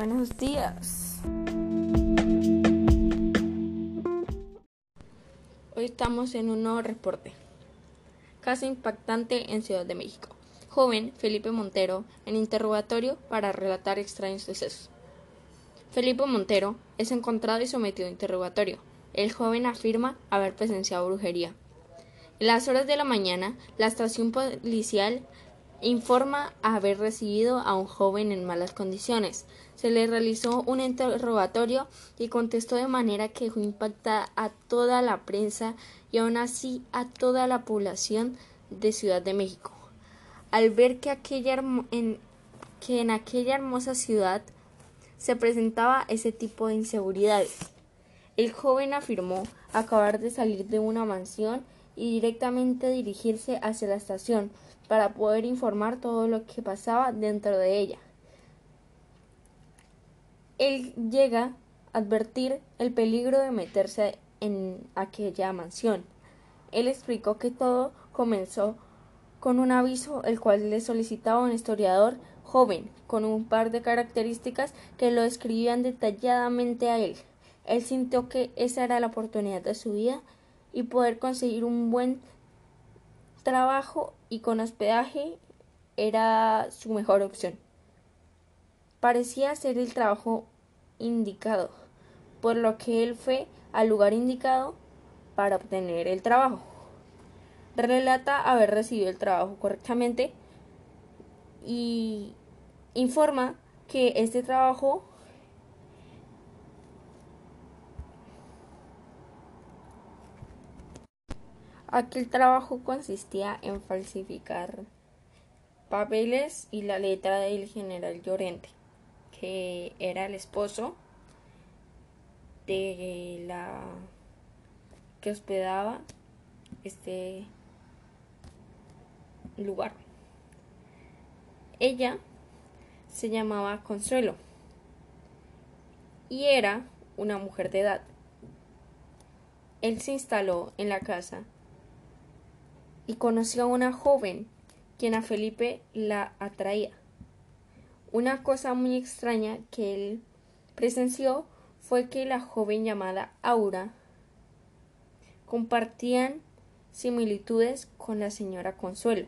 buenos días. Hoy estamos en un nuevo reporte. Caso impactante en Ciudad de México. Joven Felipe Montero en interrogatorio para relatar extraños sucesos. Felipe Montero es encontrado y sometido a interrogatorio. El joven afirma haber presenciado brujería. En las horas de la mañana, la estación policial informa haber recibido a un joven en malas condiciones. Se le realizó un interrogatorio y contestó de manera que impacta a toda la prensa y aún así a toda la población de Ciudad de México. Al ver que, aquella en, que en aquella hermosa ciudad se presentaba ese tipo de inseguridades. El joven afirmó acabar de salir de una mansión y directamente dirigirse hacia la estación para poder informar todo lo que pasaba dentro de ella. Él llega a advertir el peligro de meterse en aquella mansión. Él explicó que todo comenzó con un aviso el cual le solicitaba un historiador joven con un par de características que lo describían detalladamente a él. Él sintió que esa era la oportunidad de su vida y poder conseguir un buen trabajo y con hospedaje era su mejor opción. Parecía ser el trabajo indicado, por lo que él fue al lugar indicado para obtener el trabajo. Relata haber recibido el trabajo correctamente y informa que este trabajo Aquel trabajo consistía en falsificar papeles y la letra del general Llorente, que era el esposo de la que hospedaba este lugar. Ella se llamaba Consuelo y era una mujer de edad. Él se instaló en la casa y conoció a una joven quien a Felipe la atraía. Una cosa muy extraña que él presenció fue que la joven llamada Aura compartían similitudes con la señora Consuelo.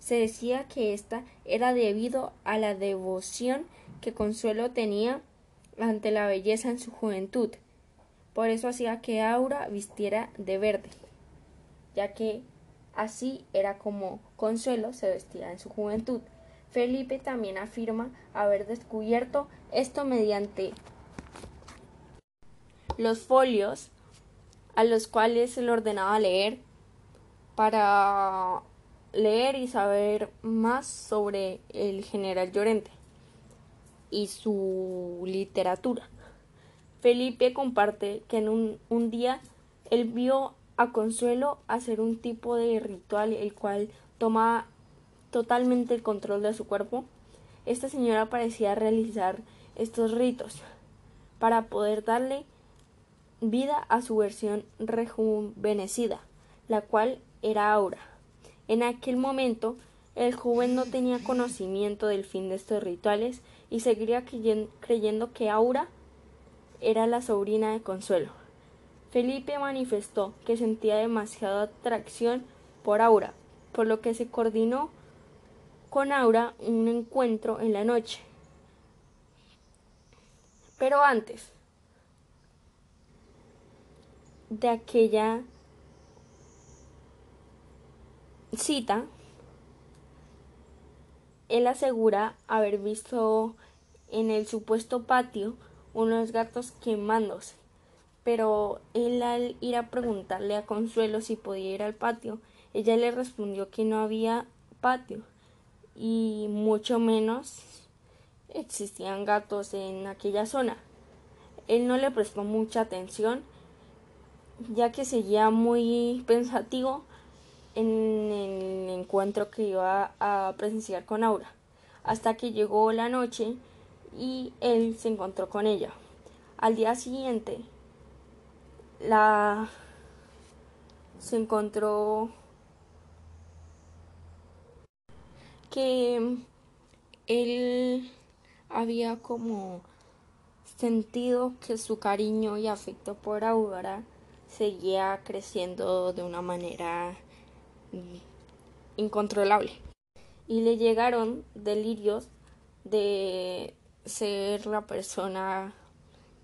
Se decía que ésta era debido a la devoción que Consuelo tenía ante la belleza en su juventud. Por eso hacía que Aura vistiera de verde, ya que Así era como Consuelo se vestía en su juventud. Felipe también afirma haber descubierto esto mediante los folios a los cuales se le ordenaba leer para leer y saber más sobre el general Llorente y su literatura. Felipe comparte que en un, un día él vio a Consuelo hacer un tipo de ritual el cual toma totalmente el control de su cuerpo. Esta señora parecía realizar estos ritos para poder darle vida a su versión rejuvenecida, la cual era Aura. En aquel momento, el joven no tenía conocimiento del fin de estos rituales y seguía creyendo que Aura era la sobrina de Consuelo. Felipe manifestó que sentía demasiada atracción por Aura, por lo que se coordinó con Aura un encuentro en la noche. Pero antes de aquella cita, él asegura haber visto en el supuesto patio unos gatos quemándose pero él al ir a preguntarle a Consuelo si podía ir al patio, ella le respondió que no había patio y mucho menos existían gatos en aquella zona. Él no le prestó mucha atención ya que seguía muy pensativo en el encuentro que iba a presenciar con Aura, hasta que llegó la noche y él se encontró con ella. Al día siguiente, la se encontró que él había como sentido que su cariño y afecto por Aura seguía creciendo de una manera incontrolable. Y le llegaron delirios de ser la persona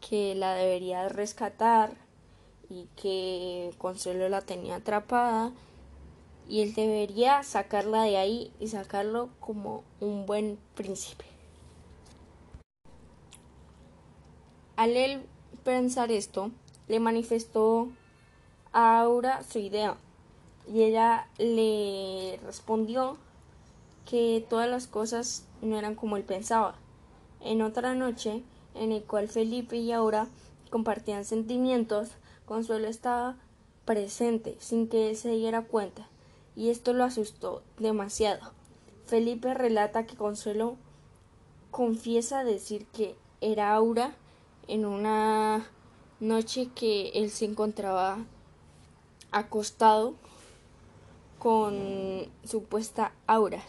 que la debería rescatar y que Consuelo la tenía atrapada y él debería sacarla de ahí y sacarlo como un buen príncipe. Al él pensar esto, le manifestó a Aura su idea y ella le respondió que todas las cosas no eran como él pensaba. En otra noche, en el cual Felipe y Aura compartían sentimientos, Consuelo estaba presente sin que él se diera cuenta, y esto lo asustó demasiado. Felipe relata que Consuelo confiesa decir que era Aura en una noche que él se encontraba acostado con supuesta aura,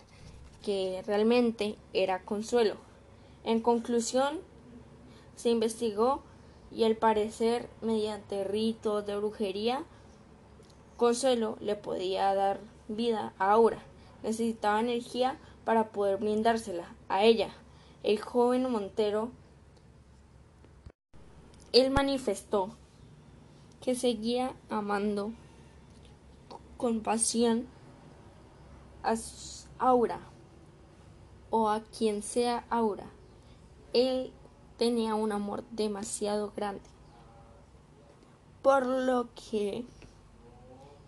que realmente era consuelo. En conclusión, se investigó y al parecer, mediante ritos de brujería, Consuelo le podía dar vida a Aura. Necesitaba energía para poder brindársela a ella. El joven Montero él manifestó que seguía amando con pasión a Aura o a quien sea Aura. Él tenía un amor demasiado grande, por lo que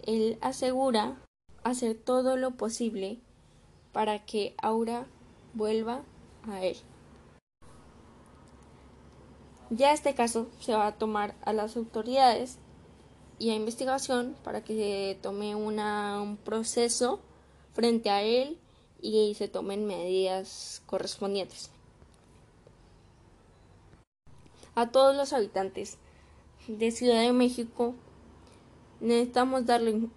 él asegura hacer todo lo posible para que Aura vuelva a él. Ya este caso se va a tomar a las autoridades y a investigación para que se tome un proceso frente a él y se tomen medidas correspondientes. A todos los habitantes de Ciudad de México necesitamos darle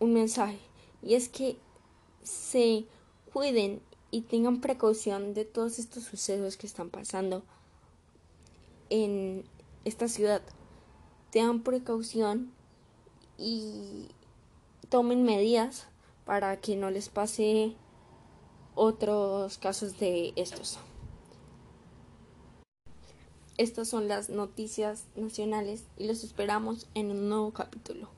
un mensaje y es que se cuiden y tengan precaución de todos estos sucesos que están pasando en esta ciudad. Tengan precaución y tomen medidas para que no les pase otros casos de estos. Estas son las noticias nacionales y los esperamos en un nuevo capítulo.